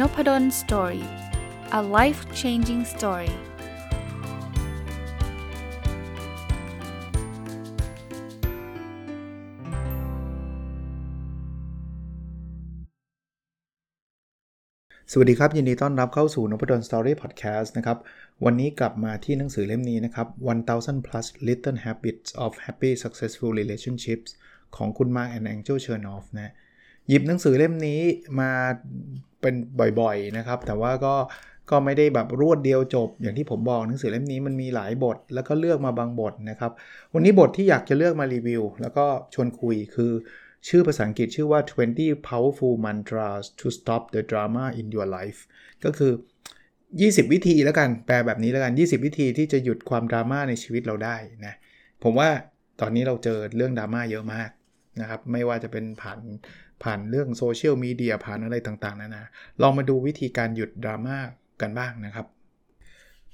นพด ล story a life changing story สวัสดีครับ ยินดีต้อนรับเข้าสู่นพดล story podcast นะครับ วันนี้กลับมาที่หนังสือเล่มนี้นะครับ 1000 plus little habits of happy successful relationships ของคุณ Mark and Angel Chernoff นะ หยิบหนังสือเล่มนี้มาเป็นบ่อยๆนะครับ แต่ว่าก็ก็ไม่ได้แบบรวดเดียวจบ อย่างที่ผมบอกหนังสือเล่มนี้มันมีหลายบท แล้วก็เลือกมาบางบทนะครับ วันนี้บทที่อยากจะเลือกมารีวิว แล้วก็ชวนคุยคือชื่อภาษาอังกฤษชื่อว่า 20 powerful mantras to stop the drama in your life ก็คือ 20 วิธีแล้วกัน แปลแบบนี้แล้วกัน 20 วิธีที่จะหยุดความดราม่าในชีวิตเราได้นะ ผมว่าตอนนี้เราเจอเรื่องดราม่าเยอะมากนะครับ ไม่ว่าจะเป็นผ่าน ผ่านเรื่องโซเชียลมีเดียผ่านอะไรต่างๆนานาลองมาดูวิธีการหยุดดราม่ากันบ้างนะครับ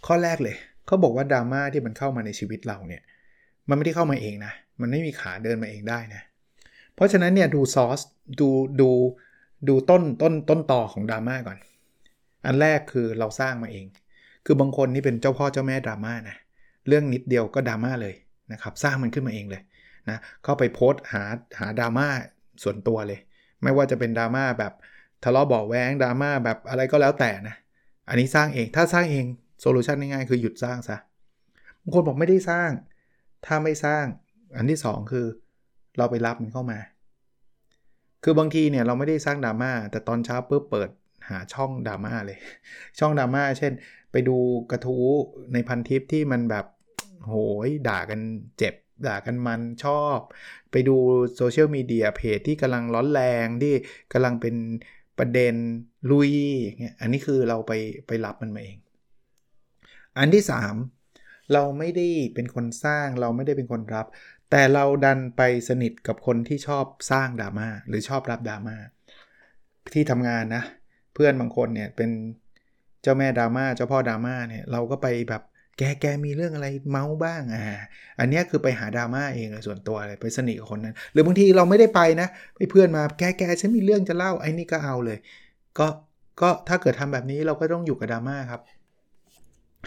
ข้อแรกเลยเขาบอกว่าดราม่าที่มันเข้ามาในชีวิตเราเนี่ยมันไม่ได้เข้ามาเองนะ มันไม่มีขาเดินมาเองได้นะ เพราะฉะนั้นเนี่ยดูซอสดูดูดูต้นต้นต้นต่อของดราม่าก่อน อันแรกคือเราสร้างมาเอง คือบางคนนี่เป็นเจ้าพ่อเจ้าแม่ดราม่านะ เรื่องนิดเดียวก็ดราม่าเลยนะครับ สร้างมันขึ้นมาเองเลยนะ เข้าไปโพสต์หาหาดราม่าส่วนตัวเลย ไม่ว่าจะเป็นดราม่าแบบทะเลาะเบาแวงดราม่าแบบอะไรก็แล้วแต่นะ อันนี้สร้างเอง ถ้าสร้างเองโซลูชันง่ายๆคือหยุดสร้างซะบางคนบอกไม่ได้สร้าง ถ้าไม่สร้าง อันที่ 2 คือ เราไปรับมันเข้ามา คือบางทีเนี่ยเราไม่ได้สร้างดราม่า แต่ตอนเช้าปุ๊บเปิดหาช่องดราม่าเลย ช่องดราม่าเช่น ไปดูกระทู้ในพันทิปที่มันแบบโหยด่ากันเจ็บ ด่ากันมันชอบ ไปดูโซเชียลมีเดียเพจที่กำลังร้อนแรงที่กำลังเป็นประเด็นลุยอย่างเงี้ยอันนี้คือเราไปไปรับมันมาเอง อันที่ 3 เราไม่ได้เป็นคนสร้างเราไม่ได้เป็นคนรับ แต่เราดันไปสนิทกับคนที่ชอบสร้างดราม่าหรือชอบรับดราม่าที่ทำงานนะ เพื่อนบางคนเนี่ยเป็นเจ้าแม่ดราม่าเจ้าพ่อดราม่าเนี่ยเราก็ไปแบบ แกแกมีเรื่องอะไรเมาส์บ้างอ่าอันนี้คือไปหาดราม่าเองเลยส่วนตัวเลยไปสนิทกับคนนั้น หรือบางทีเราไม่ได้ไปนะไปเพื่อนมาแกแกฉันมีเรื่องจะเล่าไอ้นี่ก็เอาเลย ก็ก็ถ้าเกิดทำแบบนี้เราก็ต้องอยู่กับดราม่าครับ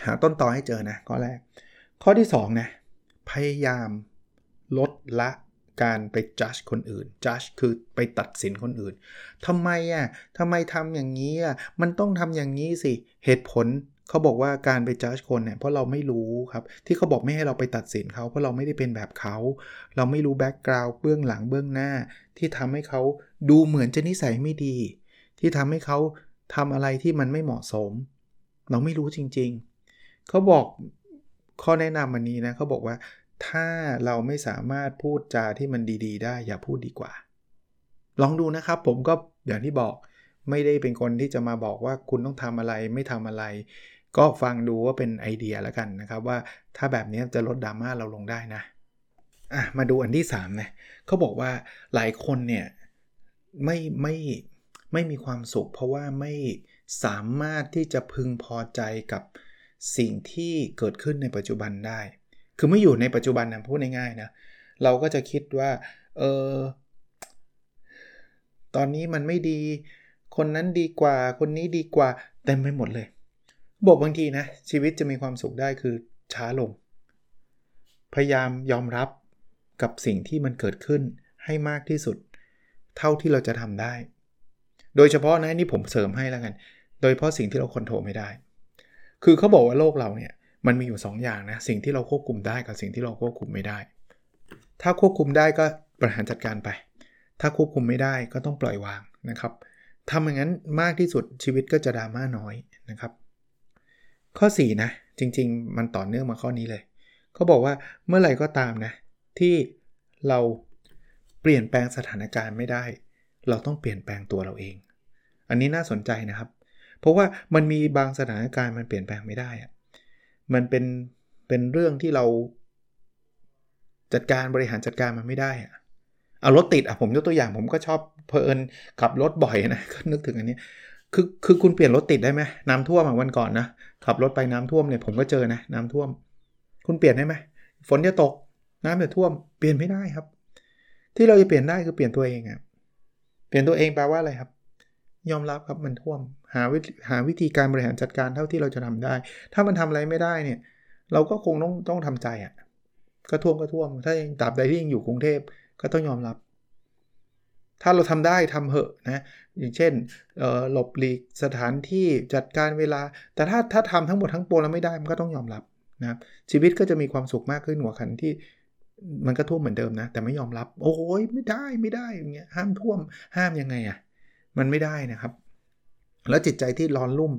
หาต้นตอให้เจอนะข้อแรก ข้อที่2นะพยายามลดละการไป judge คนอื่น judge คือไปตัดสินคนอื่นทำไมอะทำไมทำอย่างนี้อะมันต้องทำอย่างนี้สิเหตุผล เขาบอกว่าการไปจัดคนเนี่ยเพราะเราไม่รู้ครับ ที่เขาบอกไม่ให้เราไปตัดสินเขาเพราะเราไม่ได้เป็นแบบเขา เราไม่รู้ background เบื้องหลังเบื้องหน้า ที่ทำให้เขาดูเหมือนจะนิสัยไม่ดี ที่ทำให้เขาทำอะไรที่มันไม่เหมาะสม เราไม่รู้จริง ๆ เขาบอกข้อแนะนำมันนี้นะเขาบอกว่าถ้าเราไม่สามารถพูดจาที่มันดี ๆ ได้อย่าพูดดีกว่า ลองดูนะครับ ผมก็อย่างที่บอกไม่ได้เป็นคนที่จะมาบอกว่าคุณต้องทำอะไรไม่ทำอะไร ก็ฟังดูว่าเป็นไอเดียแล้วกันนะครับ ว่าถ้าแบบนี้จะลดดราม่าเราลงได้นะอะมาดูอันที่3นะเขาบอกว่าหลายคนเนี่ยไม่ไม่ไม่มีความสุข เพราะว่าไม่สามารถที่จะพึงพอใจกับสิ่งที่เกิดขึ้นในปัจจุบันได้ คือไม่อยู่ในปัจจุบันนะพูดง่ายๆนะเราก็จะคิดว่าเออตอนนี้มันไม่ดี คนนั้นดีกว่า คนนี้ดีกว่าเต็มไปหมดเลย บอกบางทีนะชีวิตจะมีความสุขได้คือช้าลง พยายามยอมรับกับสิ่งที่มันเกิดขึ้นให้มากที่สุด เท่าที่เราจะทำได้ โดยเฉพาะนะนี่ผมเสริมให้แล้วกัน โดยเฉพาะสิ่งที่เราควบคุมไม่ได้ คือเขาบอกว่าโลกเราเนี่ยมันมีอยู่2ออย่างนะสิ่งที่เราควบคุมได้กับสิ่งที่เราควบคุมไม่ได้ ถ้าควบคุมได้ก็บริหารจัดการไป ถ้าควบคุมไม่ได้ก็ต้องปล่อยวางนะครับทำอย่างนั้นมากที่สุดชีวิตก็จะดราม่าน้อยนะครับ ข้อ 4 นะ จริง ๆ มันต่อเนื่องมาข้อนี้เลยเขาบอกว่าเมื่อไหร่ก็ตามนะ ที่เราเปลี่ยนแปลงสถานการณ์ไม่ได้ เราต้องเปลี่ยนแปลงตัวเราเอง อันนี้น่าสนใจนะครับ เพราะว่ามันมีบางสถานการณ์มันเปลี่ยนแปลงไม่ได้อะมันเป็นเป็นเรื่องที่เราจัดการบริหารจัดการมันไม่ได้อะเอารถติดอะผมยกตัวอย่างผมก็ชอบเพลินขับรถบ่อยนะก็นึกถึงอันนี้คือคือคุณเปลี่ยนรถติดได้ไหมน้ำท่วมวันก่อนนะ ขับรถไปน้ำท่วมเนี่ยผมก็เจอนะน้ำท่วม คุณเปลี่ยนได้ไหมฝนจะตก น้ำจะท่วม เปลี่ยนไม่ได้ครับ ที่เราจะเปลี่ยนได้คือเปลี่ยนตัวเองอะเปลี่ยนตัวเองแปลว่าอะไรครับ ยอมรับครับมันท่วม หาวิหาวิธีการบริหารจัดการเท่าที่เราจะทำได้ ถ้ามันทำอะไรไม่ได้เนี่ย เราก็คงต้องต้องทำใจอะ่ะก็ท่วมก็ท่วม ถ้ายังตราบใดที่ยังอยู่กรุงเทพก็ต้องยอมรับ ถ้าเราทำได้ทำเหอะนะอย่างเช่นหลบหลีกสถานที่จัดการเวลา แต่ถ้าถ้าทำทั้งหมดทั้งปวงแล้วไม่ได้มันก็ต้องยอมรับนะครับชีวิตก็จะมีความสุขมากขึ้นหัวขันที่มันก็ท่วมเหมือนเดิมนะ แต่ไม่ยอมรับ โอ้ยไม่ได้ไม่ได้อย่างเงี้ยห้ามท่วมห้ามยังไงอะ่ะมันไม่ได้นะครับ แล้วจิตใจที่ร้อนรุ่ม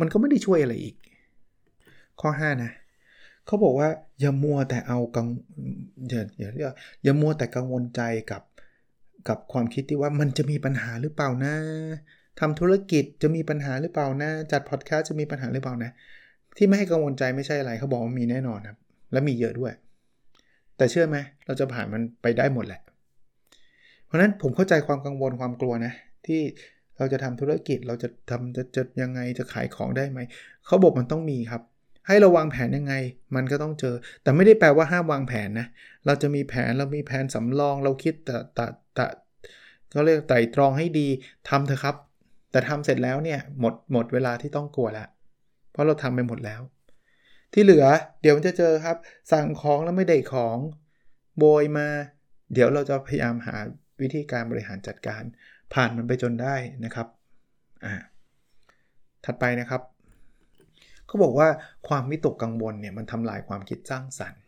มันก็ไม่ได้ช่วยอะไรอีก ข้อ 5 นะเขาบอกว่าอย่ามัวแต่เอากังอย่าอย่าเรียกอย่ามัวแต่กังวลใจกับ กับความคิดที่ว่ามันจะมีปัญหาหรือเปล่านะทำธุรกิจจะมีปัญหาหรือเปล่านะจัดพอดแคสต์จะมีปัญหาหรือเปล่านะ ที่ไม่ให้กังวลใจไม่ใช่อะไรเขาบอกว่ามีแน่นอนครับ และมีเยอะด้วย แต่เชื่อไหมเราจะผ่านมันไปได้หมดแหละ เพราะนั้นผมเข้าใจความกังวลความกลัวนะ ที่เราจะทำธุรกิจเราจะทำจะจะยังไงจะขายของได้ไหมเขาบอกมันต้องมีครับ ให้เราวางแผนยังไง มันก็ต้องเจอ แต่ไม่ได้แปลว่าห้ามวางแผนนะ เราจะมีแผนเรามีแผนสำรองเราคิดแต่แต่แต่ก็เรียกไต่ตรองให้ดีทำเถอะครับ แต่ทำเสร็จแล้วเนี่ยหมดหมดเวลาที่ต้องกลัวล้วเพราะเราทำไปหมดแล้ว ที่เหลือเดี๋ยวมันจะเจอครับ สั่งของแล้วไม่ได้ของโบยมา เดี๋ยวเราจะพยายามหาวิธีการบริหารจัดการ ผ่านมันไปจนได้นะครับอ่าถัดไปนะครับ เขาบอกว่าความวิตกกังวลเนี่ยมันทำลายความคิดสร้างสรรค์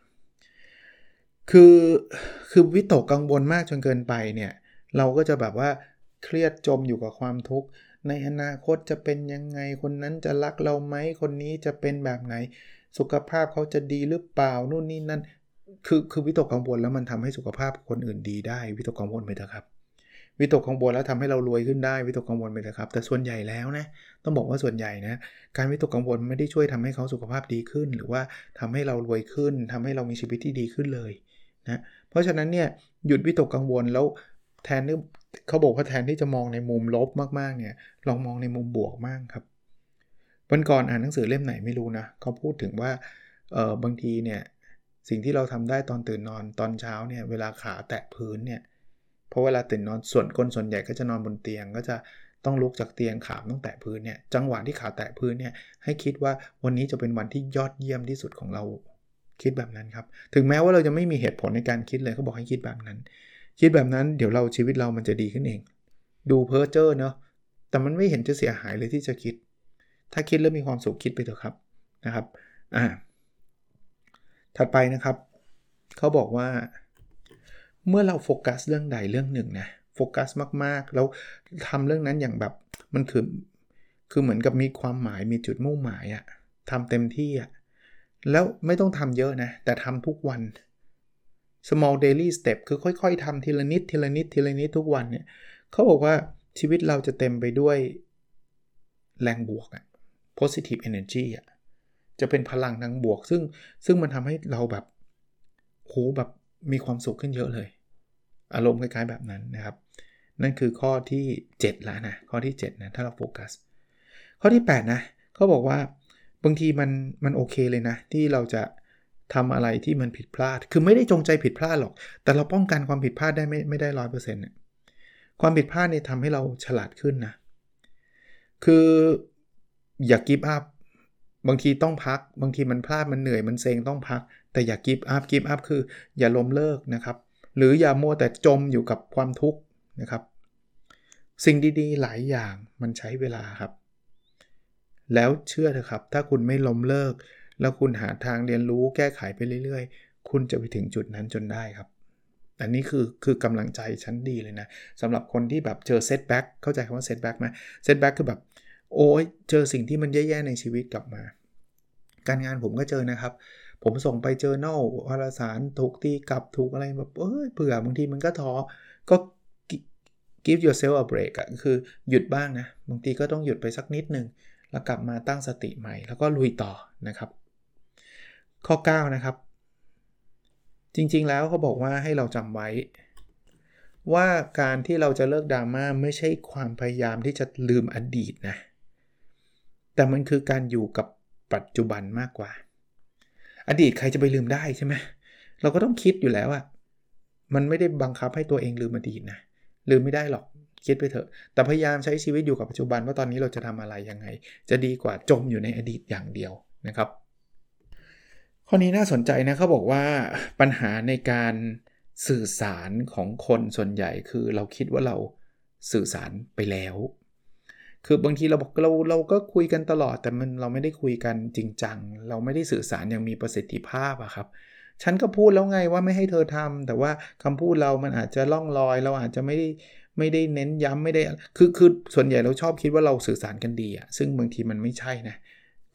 คือคือวิตกกังวลมากจนเกินไปเนี่ยเราก็จะแบบว่าเครียดจมอยู่กับความทุกข์ ในอนาคตจะเป็นยังไงคนนั้นจะรักเราไหมคนนี้จะเป็นแบบไหน สุขภาพเขาจะดีหรือเปล่านู่นนี่นั่นคือคือวิตกกังวลแล้วมันทำให้สุขภาพคนอื่นดีได้ วิตกกังวลไปเถอะครับ วิตกกังวลแล้วทำให้เรารวยขึ้นได้วิตกกังวลไปเถอะครับ แต่ส่วนใหญ่แล้วนะต้องบอกว่าส่วนใหญ่นะการวิตกกังวลไม่ได้ช่วยทำให้เขาสุขภาพดีขึ้น หรือว่าทำให้เรารวยขึ้นทำให้เรามีชีวิตที่ดีขึ้นเลยนะเพราะฉะนั้นเนี่ยหยุดวิตกกังวลแล้วแทนที่เขาบอกว่าแทนที่จะมองในมุมลบมากๆเนี่ยลองมองในมุมบวกมากครับวันก่อนอ่านหนังสือเล่มไหนไม่รู้นะเขาพูดถึงว่าเออบางทีเนี่ยสิ่งที่เราทำได้ตอนตื่นนอนตอนเช้าเนี่ยเวลาขาแตะพื้นเนี่ย เพราะเวลาตื่นนอนส่วนคนส่วนใหญ่ก็จะนอนบนเตียง ก็จะต้องลุกจากเตียงขาต้องแตะพื้นเนี่ยจังหวะที่ขาแตะพื้นเนี่ยให้คิดว่าวันนี้จะเป็นวันที่ยอดเยี่ยมที่สุดของเราคิดแบบนั้นครับ ถึงแม้ว่าเราจะไม่มีเหตุผลในการคิดเลยเขาบอกให้คิดแบบนั้น คิดแบบนั้นเดี๋ยวเราชีวิตเรามันจะดีขึ้นเอง ดูเพ้อเจ้อเนาะแต่มันไม่เห็นจะเสียหายเลยที่จะคิด ถ้าคิดแล้วมีความสุขคิดไปเถอะครับนะครับอ่าถัดไปนะครับเขาบอกว่า เมื่อเราโฟกัสเรื่องใดเรื่องหนึ่งนะโฟกัสมากๆ แล้วทำเรื่องนั้นอย่างแบบมันคือคือเหมือนกับมีความหมายมีจุดมุ่งหมายอะทำเต็มที่อะแล้วไม่ต้องทำเยอะนะ แต่ทำทุกวัน small daily step คือค่อยๆทำทีละนิดทีละนิดทีละนิดทุกวันเนี่ยเขาบอกว่าชีวิตเราจะเต็มไปด้วยแรงบวกอะ positive energy อะจะเป็นพลังทางบวก ซึ่งซึ่งมันทำให้เราแบบโหแบบ มีความสุขขึ้นเยอะเลย อารมณ์คล้ายๆแบบนั้นนะครับ นั่นคือข้อที่ 7 แล้วนะ ข้อที่ 7 นะ ถ้าเราโฟกัส ข้อที่ 8 นะเขาบอกว่าบางทีมันมันโอเคเลยนะ ที่เราจะทำอะไรที่มันผิดพลาด คือไม่ได้จงใจผิดพลาดหรอก แต่เราป้องกันความผิดพลาดได้ไม่ไม่ได้ร้อยเปอร์เซ็นต์เนี่ยความผิดพลาดเนี่ยทำให้เราฉลาดขึ้นนะ คืออย่า give up บางทีต้องพัก บางทีมันพลาดมันเหนื่อยมันเซ็งต้องพัก แต่อย่า give up give up คืออย่าล้มเลิกนะครับ หรืออย่ามัวแต่จมอยู่กับความทุกข์นะครับ สิ่งดีๆ หลายอย่างมันใช้เวลาครับ แล้วเชื่อเถอะครับ ถ้าคุณไม่ล้มเลิก แล้วคุณหาทางเรียนรู้แก้ไขไปเรื่อย ๆ คุณจะไปถึงจุดนั้นจนได้ครับอันนี้คือคือกำลังใจชั้นดีเลยนะสำหรับคนที่แบบเจอ setback เข้าใจคำว่า setback ไหม setback คือแบบ โอ้ยเจอสิ่งที่มันแย่ๆในชีวิตกลับมา การงานผมก็เจอนะครับ ผมส่งไป journal วารสารถูกตีกลับถูกอะไรแบบเอ้ยเผื่อบางทีมันก็ท้อก็ give yourself a break อะคือหยุดบ้างนะ บางทีก็ต้องหยุดไปสักนิดหนึ่งแล้วกลับมาตั้งสติใหม่ แล้วก็ลุยต่อนะครับ ข้อ 9 นะครับ จริงๆแล้วเขาบอกว่าให้เราจำไว้ ว่าการที่เราจะเลิกดราม่าไม่ใช่ความพยายามที่จะลืมอดีตนะ แต่มันคือการอยู่กับปัจจุบันมากกว่า อดีตใครจะไปลืมได้ใช่ไหมเราก็ต้องคิดอยู่แล้วอะมันไม่ได้บังคับให้ตัวเองลืมอดีตนะลืมไม่ได้หรอกคิดไปเถอะ แต่พยายามใช้ชีวิตอยู่กับปัจจุบันว่าตอนนี้เราจะทำอะไรยังไง จะดีกว่าจมอยู่ในอดีตอย่างเดียวนะครับ ข้อนี้น่าสนใจนะเขาบอกว่าปัญหาในการสื่อสารของคนส่วนใหญ่คือเราคิดว่าเราสื่อสารไปแล้ว คือบางทีเราบอกเราเราก็คุยกันตลอด แต่มันเราไม่ได้คุยกันจริงจัง เราไม่ได้สื่อสารอย่างมีประสิทธิภาพอะครับ ฉันก็พูดแล้วไงว่าไม่ให้เธอทำแต่ว่าคำพูดเรามันอาจจะล่องลอย เราอาจจะไม่ได้ไม่ได้เน้นย้ำไม่ได้ คือคือส่วนใหญ่เราชอบคิดว่าเราสื่อสารกันดีอะซึ่งบางทีมันไม่ใช่นะ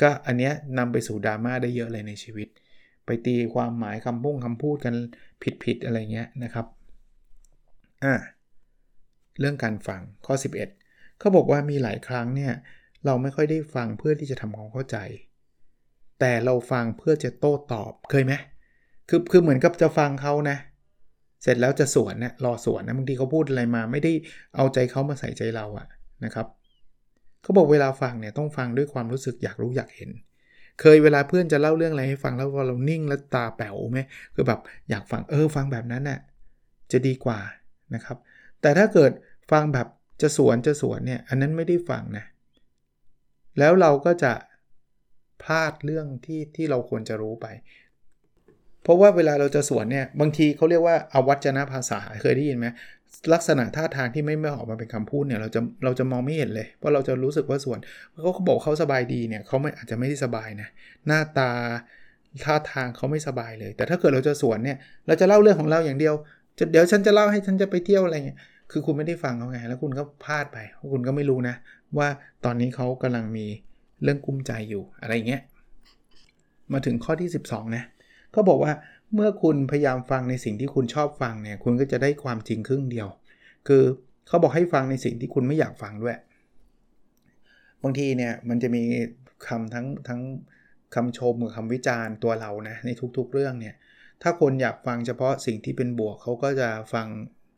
ก็อันเนี้ยนำไปสู่ดราม่าได้เยอะเลยในชีวิต ไปตีความหมายคำพุ่งคำพูดกันผิดๆอะไรเงี้ยนะครับ อ่าเรื่องการฟังข้อ 11 เขาบอกว่ามีหลายครั้งเนี่ยเราไม่ค่อยได้ฟังเพื่อที่จะทำความเข้าใจ แต่เราฟังเพื่อจะโต้ตอบเคยไหมคือคือเหมือนกับจะฟังเขานะ เสร็จแล้วจะสวนนะรอสวนนะบางทีเขาพูดอะไรมา ไม่ได้เอาใจเขามาใส่ใจเราอะนะครับเขาบอกเวลาฟังเนี่ยต้องฟังด้วยความรู้สึกอยากรู้อยากเห็น เคยเวลาเพื่อนจะเล่าเรื่องอะไรให้ฟังแล้วพอเรานิ่งแล้วตาแป๋วไหมคือแบบอยากฟังเออฟังแบบนั้นน่ะจะดีกว่านะครับ แต่ถ้าเกิดฟังแบบ จะสวนจะสวนเนี่ยอันนั้นไม่ได้ฟังนะแล้วเราก็จะพลาดเรื่องที่ที่เราควรจะรู้ไป เพราะว่าเวลาเราจะสวนเนี่ยบางทีเขาเรียกว่าอาวัจนะภาษาเคยได้ยินไหมลักษณะท่าทางที่ไม่ไม่ออกมาเป็นคำพูดเนี่ยเราจะเราจะมองไม่เห็นเลยเพราะเราจะรู้สึกว่าสวนเขาบอกเขาสบายดีเนี่ยเขาไม่อาจจะไม่ได้สบายนะหน้าตาท่าทางเขาไม่สบายเลย แต่ถ้าเกิดเราจะสวนเนี่ยเราจะเล่าเรื่องของเราอย่างเดียวเดี๋ยวฉันจะเล่าให้ฉันจะไปเที่ยวอะไรเงี้ย คือคุณไม่ได้ฟังเขาไง แล้วคุณก็พลาดไปคุณก็ไม่รู้นะ ว่าตอนนี้เขากำลังมีเรื่องกุ้มใจอยู่อะไรเงี้ย มาถึงข้อที่ 12 นะก็บอกว่าเมื่อคุณพยายามฟังในสิ่งที่คุณชอบฟังเนี่ย คุณก็จะได้ความจริงครึ่งเดียว คือเขาบอกให้ฟังในสิ่งที่คุณไม่อยากฟังด้วย บางทีเนี่ยมันจะมีคำทั้งทั้งคำชมกับคำวิจารณ์ตัวเรานะในทุกๆเรื่องเนี่ย ถ้าคนอยากฟังเฉพาะสิ่งที่เป็นบวกเขาก็จะฟัง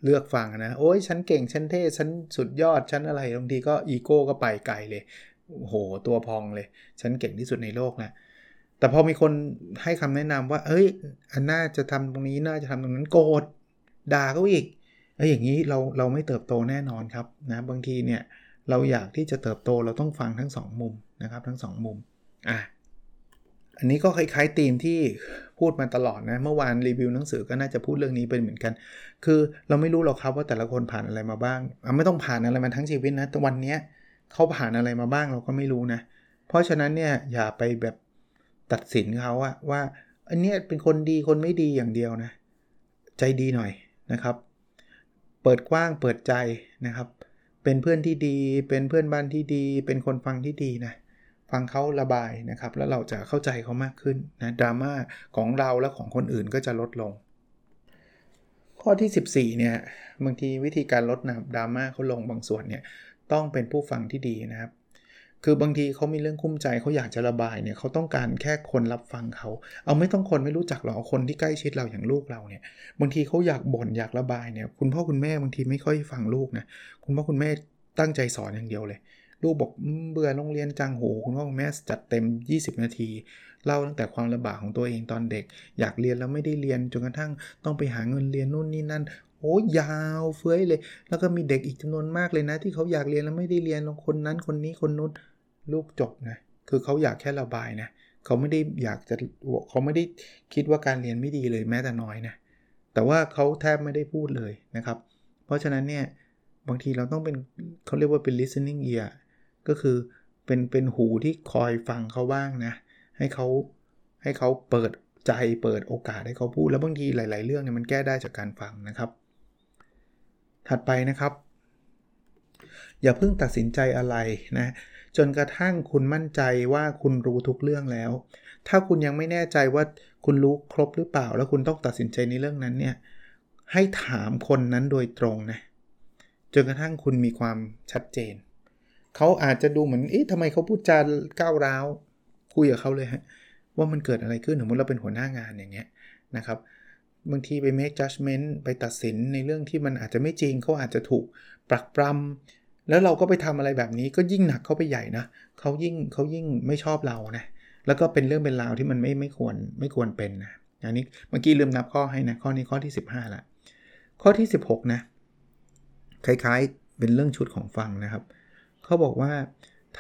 เลือกฟังนะ โอ้ยฉันเก่ง ฉันเท่ ฉันสุดยอด ฉันอะไรบางทีก็อีโก้ก็ไปไกลเลยโหตัวพองเลย ฉันเก่งที่สุดในโลกนะแต่พอมีคนให้คำแนะนำว่า เอ้ย อันน่าจะทำตรงนี้น่าจะทำตรงนั้นโกรธด่าเขาอีกเอ้อย่างนี้เราเราไม่เติบโตแน่นอนครับนะบางทีเนี่ยเราอยากที่จะเติบโตเราต้องฟังทั้ง 2 มุมนะครับ ทั้ง 2 มุมอะ อันนี้ก็คล้ายๆธีมที่พูดมาตลอดนะ เมื่อวานรีวิวหนังสือก็น่าจะพูดเรื่องนี้เป็นเหมือนกัน คือเราไม่รู้หรอกครับว่าแต่ละคนผ่านอะไรมาบ้างไม่ต้องผ่านอะไรมาทั้งชีวิตนะ แต่วันนี้เขาผ่านอะไรมาบ้างเราก็ไม่รู้นะ เพราะฉะนั้นเนี่ยอย่าไปแบบตัดสินเขาอะว่าอันนี้เป็นคนดีคนไม่ดีอย่างเดียวนะ ใจดีหน่อยนะครับ เปิดกว้างเปิดใจนะครับ เป็นเพื่อนที่ดี เป็นเพื่อนบ้านที่ดี เป็นคนฟังที่ดีนะ ฟังเขาระบายนะครับ แล้วเราจะเข้าใจเขามากขึ้นนะดราม่าของเราและของคนอื่นก็จะลดลง ข้อที่ 14เนี่ยบางทีวิธีการลดนะดราม่าเขาลงบางส่วนเนี่ยต้องเป็นผู้ฟังที่ดีนะครับคือบางทีเขามีเรื่องคุ้มใจเขาอยากจะระบายเนี่ยเขาต้องการแค่คนรับฟังเขาเอาไม่ต้องคนไม่รู้จักหรอกเอาคนที่ใกล้ชิดเราอย่างลูกเราเนี่ยบางทีเขาอยากบ่นอยากระบายเนี่ยคุณพ่อคุณแม่บางทีไม่ค่อยฟังลูกนะคุณพ่อคุณแม่ตั้งใจสอนอย่างเดียวเลย ลูกบอกเบื่อโรงเรียนจังโหคุณพ่อคุณแม่จัดเต็ม 20 นาทีเล่าตั้งแต่ความลำบากของตัวเองตอนเด็ก อยากเรียนแล้วไม่ได้เรียนจนกระทั่งต้องไปหาเงินเรียนนู่นนี่นั่นโอ้ยาวเฟ้ยเลย แล้วก็มีเด็กอีกจำนวนมากเลยนะ ที่เขาอยากเรียนแล้วไม่ได้เรียนคนนั้นคนนี้คนนู้นลูกจบนะคือเขาอยากแค่ระบายนะเขาไม่ได้อยากจะเขาไม่ได้คิดว่าการเรียนไม่ดีเลยแม้แต่น้อยนะแต่ว่าเขาแทบไม่ได้พูดเลยนะครับ เพราะฉะนั้นเนี่ยบางทีเราต้องเป็นเขาเรียกว่าเป็น listening ear ก็คือเป็นเป็นหูที่คอยฟังเขาบ้างนะ ให้เขาให้เขาเปิดใจเปิดโอกาสให้เขาพูด แล้วบางทีหลาย ๆ เรื่องเนี่ยมันแก้ได้จากการฟังนะครับ ถัดไปนะครับ อย่าเพิ่งตัดสินใจอะไรนะจนกระทั่งคุณมั่นใจว่าคุณรู้ทุกเรื่องแล้ว ถ้าคุณยังไม่แน่ใจว่าคุณรู้ครบหรือเปล่า แล้วคุณต้องตัดสินใจในเรื่องนั้นเนี่ย ให้ถามคนนั้นโดยตรงนะ จนกระทั่งคุณมีความชัดเจน เขาอาจจะดูเหมือน เอ๊ะทำไมเขาพูดจาก้าวร้าว คุยกับเขาเลยฮะ ว่ามันเกิดอะไรขึ้น สมมติเราเป็นหัวหน้างานอย่างเงี้ยนะครับ บางทีไป make judgment ไปตัดสินในเรื่องที่มันอาจจะไม่จริง เขาอาจจะถูกปรักปรำ แล้วเราก็ไปทำอะไรแบบนี้ก็ยิ่งหนักเข้าไปใหญ่นะ เขายิ่งเขายิ่งไม่ชอบเรานะ แล้วก็เป็นเรื่องเป็นราวที่มันไม่ไม่ควรไม่ควรเป็นนะ อันนี้เมื่อกี้ลืมนับข้อให้นะ ข้อนี้ข้อที่ 15ละข้อที่ 16 นะ คล้ายๆ เป็นเรื่องชุดของฟังนะครับ เขาบอกว่า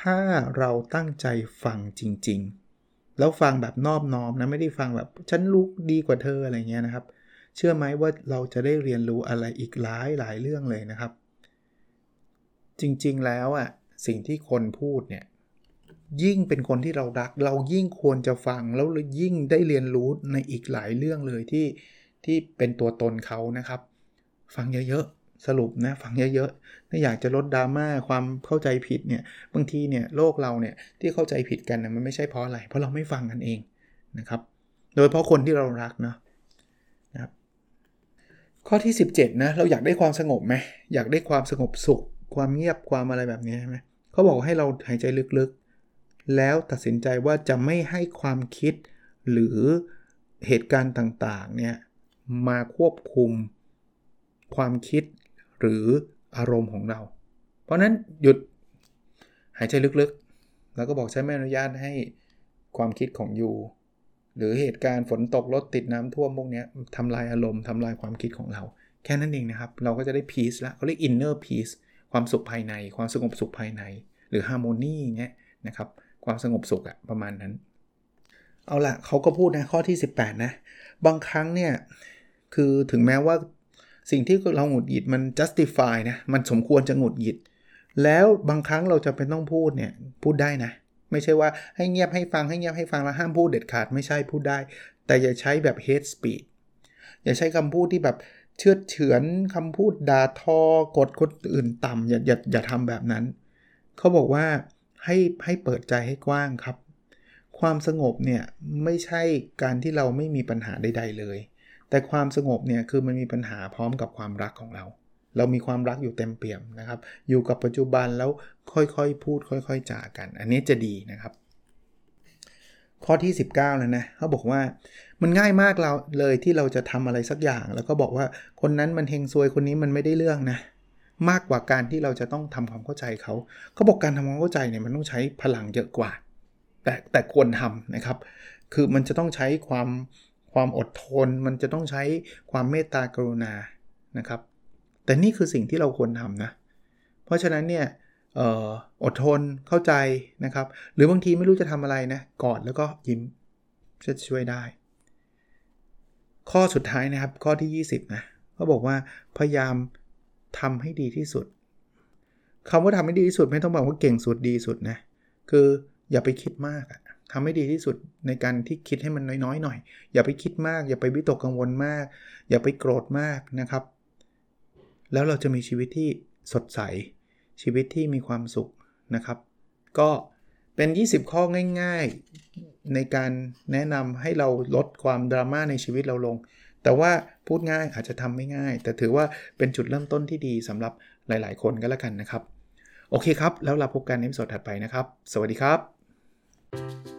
ถ้าเราตั้งใจฟังจริง ๆ แล้วฟังแบบนอบน้อมนะไม่ได้ฟังแบบฉันรู้ดีกว่าเธออะไรเงี้ยนะครับ เชื่อไหมว่าเราจะได้เรียนรู้อะไรอีกหลายหลายเรื่องเลยนะครับ จริงๆแล้วอะสิ่งที่คนพูดเนี่ยยิ่งเป็นคนที่เรารัก เรายิ่งควรจะฟังแล้วยิ่งได้เรียนรู้ในอีกหลายเรื่องเลยที่ที่เป็นตัวตนเขานะครับ ฟังเยอะๆ สรุปนะฟังเยอะๆถ้าอยากจะลดดราม่าความเข้าใจผิดเนี่ยบางทีเนี่ยโลกเราเนี่ยที่เข้าใจผิดกันนะมันไม่ใช่เพราะอะไร เพราะเราไม่ฟังกันเองนะครับ โดยเพราะคนที่เรารักเนาะนะครับข้อที่ 17นะเราอยากได้ความสงบไหมอยากได้ความสงบสุข ความเงียบความอะไรแบบนี้ใช่ไหมเขาบอกให้เราหายใจลึกๆ แล้วตัดสินใจว่าจะไม่ให้ความคิดหรือเหตุการณ์ต่างๆเนี่ยมาควบคุมความคิด หรืออารมณ์ของเรา เพราะนั้นหยุดหายใจลึกๆ แล้วก็บอกใช้ไม่อนุญาตให้ความคิดของยูหรือเหตุการณ์ฝนตกรถติดน้ำท่วมพวกนี้ทำลายอารมณ์ทำลายความคิดของเรา แค่นั้นเองนะครับ เราก็จะได้ peace ละเขาเรียก inner peace ความสุขภายใน ความสงบสุขภายใน หรือ harmony เงี้ยนะครับ ความสงบสุขอะประมาณนั้น เอาละเขาก็พูดนะข้อที่ 18 นะ บางครั้งเนี่ย คือถึงแม้ว่า สิ่งที่เราหงุดหงิดมัน justify นะ มันสมควรจะหงุดหงิด แล้วบางครั้งเราจะเป็นต้องพูดเนี่ย พูดได้นะ ไม่ใช่ว่าให้เงียบให้ฟังให้เงียบให้ฟังแล้วห้ามพูดเด็ดขาดไม่ใช่พูดได้ แต่อย่าใช้แบบ hate speech อย่าใช้คำพูดที่แบบเชื่อเฉือนคำพูดด่าทอกดคนอื่นต่ำอย่าอย่าอย่าทำแบบนั้น เขาบอกว่าให้ให้เปิดใจให้กว้างครับ ความสงบเนี่ยไม่ใช่การที่เราไม่มีปัญหาใด ๆ เลย แต่ความสงบเนี่ยคือมันมีปัญหาพร้อมกับความรักของเรา เรามีความรักอยู่เต็มเปี่ยมนะครับ อยู่กับปัจจุบันแล้วค่อยๆ พูดค่อยๆจากัน อันนี้จะดีนะครับ ข้อที่ 19แล้วนะเขาบอกว่ามันง่ายมากเราเลยที่เราจะทำอะไรสักอย่าง แล้วก็บอกว่าคนนั้นมันเฮงซวยคนนี้มันไม่ได้เรื่องนะมากกว่าการที่เราจะต้องทำความเข้าใจเขา เขาบอกการทำความเข้าใจเนี่ยมันต้องใช้พลังเยอะกว่า แต่แต่ควรทำนะครับ คือมันจะต้องใช้ความ ความอดทนมันจะต้องใช้ความเมตตากรุณานะครับ แต่นี่คือสิ่งที่เราควรทำนะ เพราะฉะนั้นเนี่ยอดทนเข้าใจนะครับ หรือบางทีไม่รู้จะทำอะไรนะกอดแล้วก็ยิ้มจะช่วยได้ ข้อสุดท้ายนะครับข้อที่ 20นะเขาบอกว่าพยายามทำให้ดีที่สุดคำว่าทำให้ดีที่สุดไม่ต้องบอกว่าเก่งสุดดีสุดนะคืออย่าไปคิดมากอะ ทำให้ดีที่สุดในการที่คิดให้มันน้อยๆหน่อย อย่าไปคิดมาก อย่าไปวิตกกังวลมาก อย่าไปโกรธมากนะครับ แล้วเราจะมีชีวิตที่สดใส ชีวิตที่มีความสุขนะครับ ก็เป็น 20 ข้อง่าย ๆ ในการแนะนำให้เราลดความดราม่าในชีวิตเราลง แต่ว่าพูดง่ายอาจจะทำไม่ง่าย แต่ถือว่าเป็นจุดเริ่มต้นที่ดีสำหรับหลาย ๆ คนก็แล้วกันนะครับ โอเคครับ แล้วเราพบกันในสดถัดไปนะครับ สวัสดีครับ